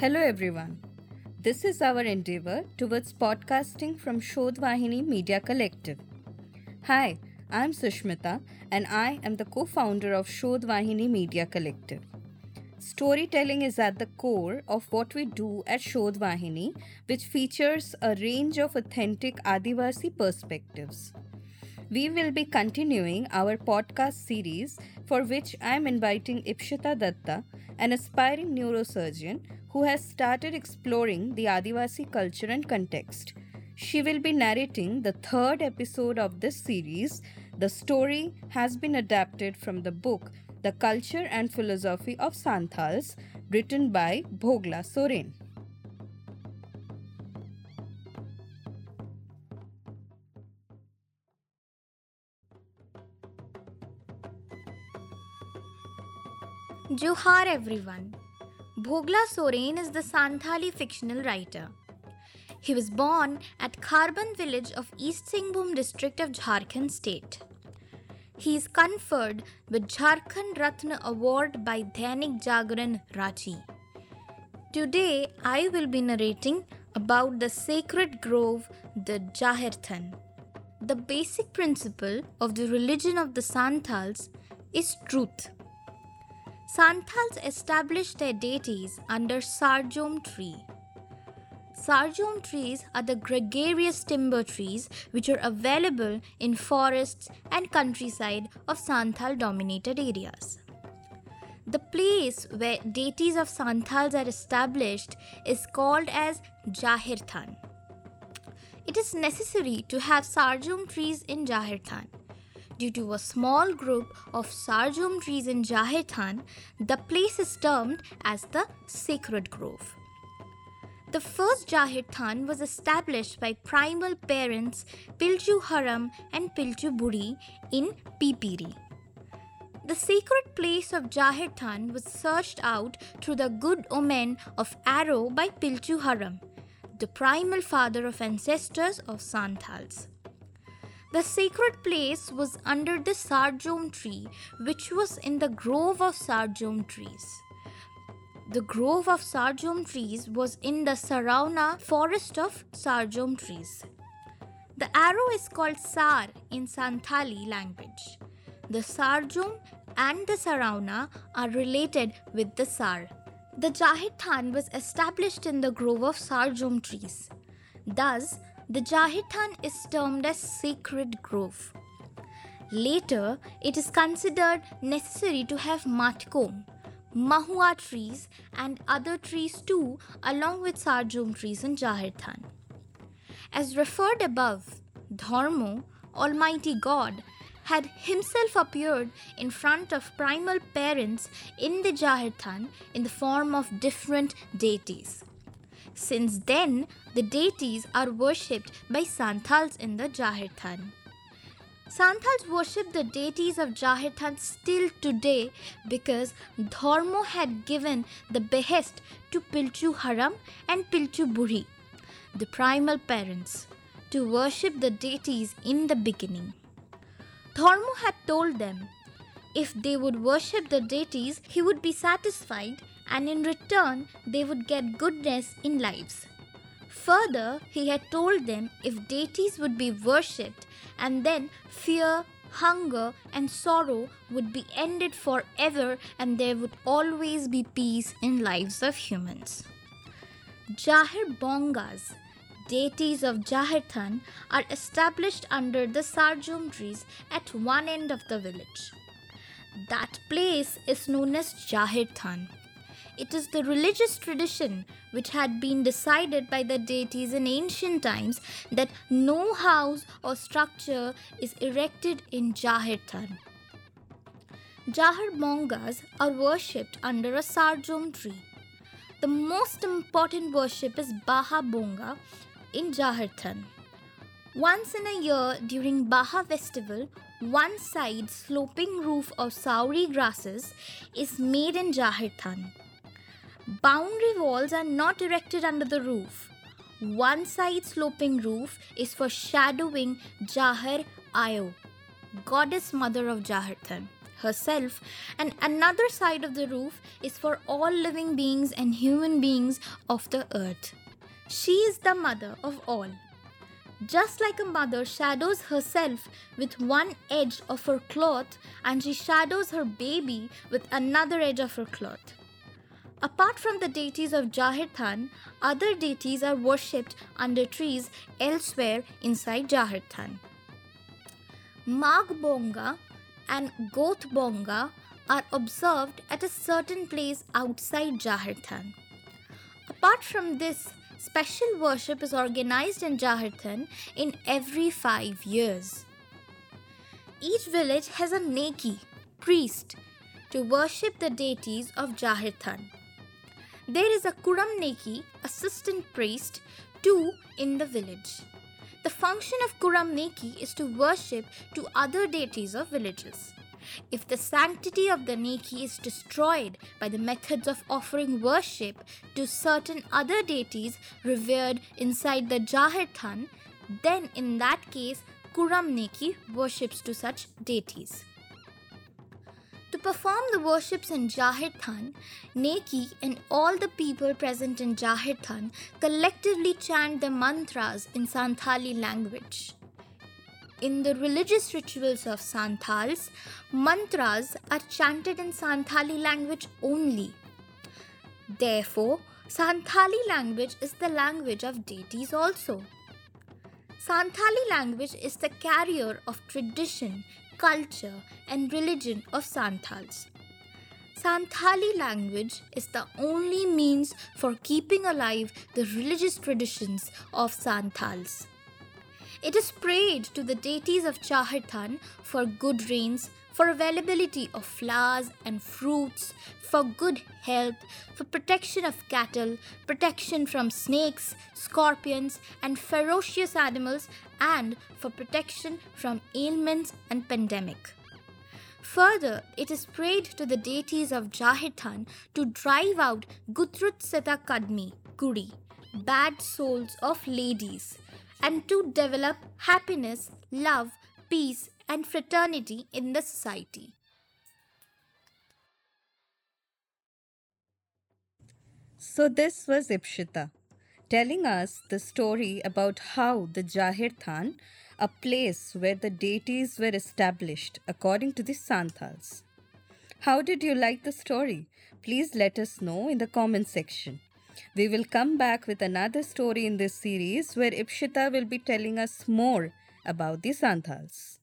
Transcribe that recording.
Hello, everyone. This is our endeavor towards podcasting from Shodhvahini Media Collective. Hi, I'm Sushmita, and I am the co founder of Shodhvahini Media Collective. Storytelling is at the core of what we do at Shodhvahini, which features a range of authentic Adivasi perspectives. We will be continuing our podcast series, for which I am inviting Epsita Dutta, an aspiring neurosurgeon who has started exploring the Adivasi culture and context. She will be narrating the third episode of this series. The story has been adapted from the book The Culture and Philosophy of Santhals, written by Bhogla Soren. Johar everyone. Bhogla Soren is the Santhali fictional writer. He was born at Kharban village of East Singhbhum district of Jharkhand state. He is conferred with Jharkhand Ratna award by Dainik Jagran Ranchi. Today I will be narrating about the sacred grove, the Jahir The basic principle of the religion of the Santhals is truth. Santhals established their deities under Sarjom tree. Sarjom trees are the gregarious timber trees which are available in forests and countryside of Santhal dominated areas. The place where deities of Santhals are established is called as Jahir Than. It is necessary to have Sarjom trees in Jahir Than. Due to a small group of Sarjom trees in Jahir the place is termed as the Sacred Grove. The first Jahir was established by primal parents Pilchu Haram and Pilchu Buri in Pipiri. The sacred place of Jahir was searched out through the good omen of arrow by Pilchu Haram, the primal father of ancestors of Santhals. The sacred place was under the Sarjom tree, which was in the grove of Sarjom trees. The grove of Sarjom trees was in the Sarauna forest of Sarjom trees. The arrow is called Sar in Santhali language. The Sarjom and the Sarauna are related with the Sar. The Than was established in the grove of Sarjom trees. Thus, the Jahir Than is termed as sacred grove. Later, it is considered necessary to have matkom, mahua trees, and other trees too, along with sarjom trees in Jahir. As referred above, Dhormo, Almighty God, had himself appeared in front of primal parents in the Jahir in the form of different deities. Since then, the deities are worshipped by Santhals in the Jahir Than. Santhals worship the deities of Jahir still today because Dhormo had given the behest to Pilchu Haram and Pilchu Buri, the primal parents, to worship the deities in the beginning. Dhormo had told them if they would worship the deities, he would be satisfied and in return they would get goodness in lives. Further, he had told them if deities would be worshipped, and then fear, hunger, and sorrow would be ended forever, and there would always be peace in lives of humans. Jahir Bongas, deities of Jahir Than, are established under the sarjom trees at one end of the village. That place is known as Jahir Than. It is the religious tradition which had been decided by the deities in ancient times that no house or structure is erected in Jahir Than. Jahir Bongas are worshipped under a sarjom tree. The most important worship is Baha Bonga in Jahir Than. Once in a year during Baha festival, one side sloping roof of sauri grasses is made in Jahir Than. Boundary walls are not erected under the roof. One side sloping roof is for shadowing Jahir Ayo, goddess mother of Jahir Than. herself, and another side of the roof is for all living beings and human beings of the earth. She is the mother of all. Just like a mother shadows herself with one edge of her cloth, and she shadows her baby with another edge of her cloth. Apart from the deities of Jahir Than, other deities are worshipped under trees elsewhere inside Jahir Than. And Goth Bonga are observed at a certain place outside Jahir Than. Apart from this, special worship is organized in Jahir Than in every five years. Each village has a Neki, priest, to worship the deities of Jahir Than. There is a Kuram Neki, assistant priest, too in the village. The function of Kuram Neki is to worship to other deities of villages. If the sanctity of the Neki is destroyed by the methods of offering worship to certain other deities revered inside the Jahir Than, then in that case Kuram Neki worships to such deities. To perform the worships in Jahir Than, Neki and all the people present in Jahir Than collectively chant the mantras in Santali language. In the religious rituals of Santals, mantras are chanted in Santali language only. Therefore, Santali language is the language of deities also. Santali language is the carrier of tradition, culture, and religion of Santals. Santali language is the only means for keeping alive the religious traditions of Santals. It is prayed to the deities of Jahir for good rains, for availability of flowers and fruits, for good health, for protection of cattle, protection from snakes, scorpions, and ferocious animals, and for protection from ailments and pandemic. Further, it is prayed to the deities of Jahir to drive out Gutrut Seta Kadmi, Kuri, bad souls of ladies, and to develop happiness, love, peace, and fraternity in the society. So, this was Epsita telling us the story about how the Jahir Than, a place where the deities were established according to the Santals. How did you like the story? Please let us know in the comment section. We will come back with another story in this series where Epsita will be telling us more about the Santals.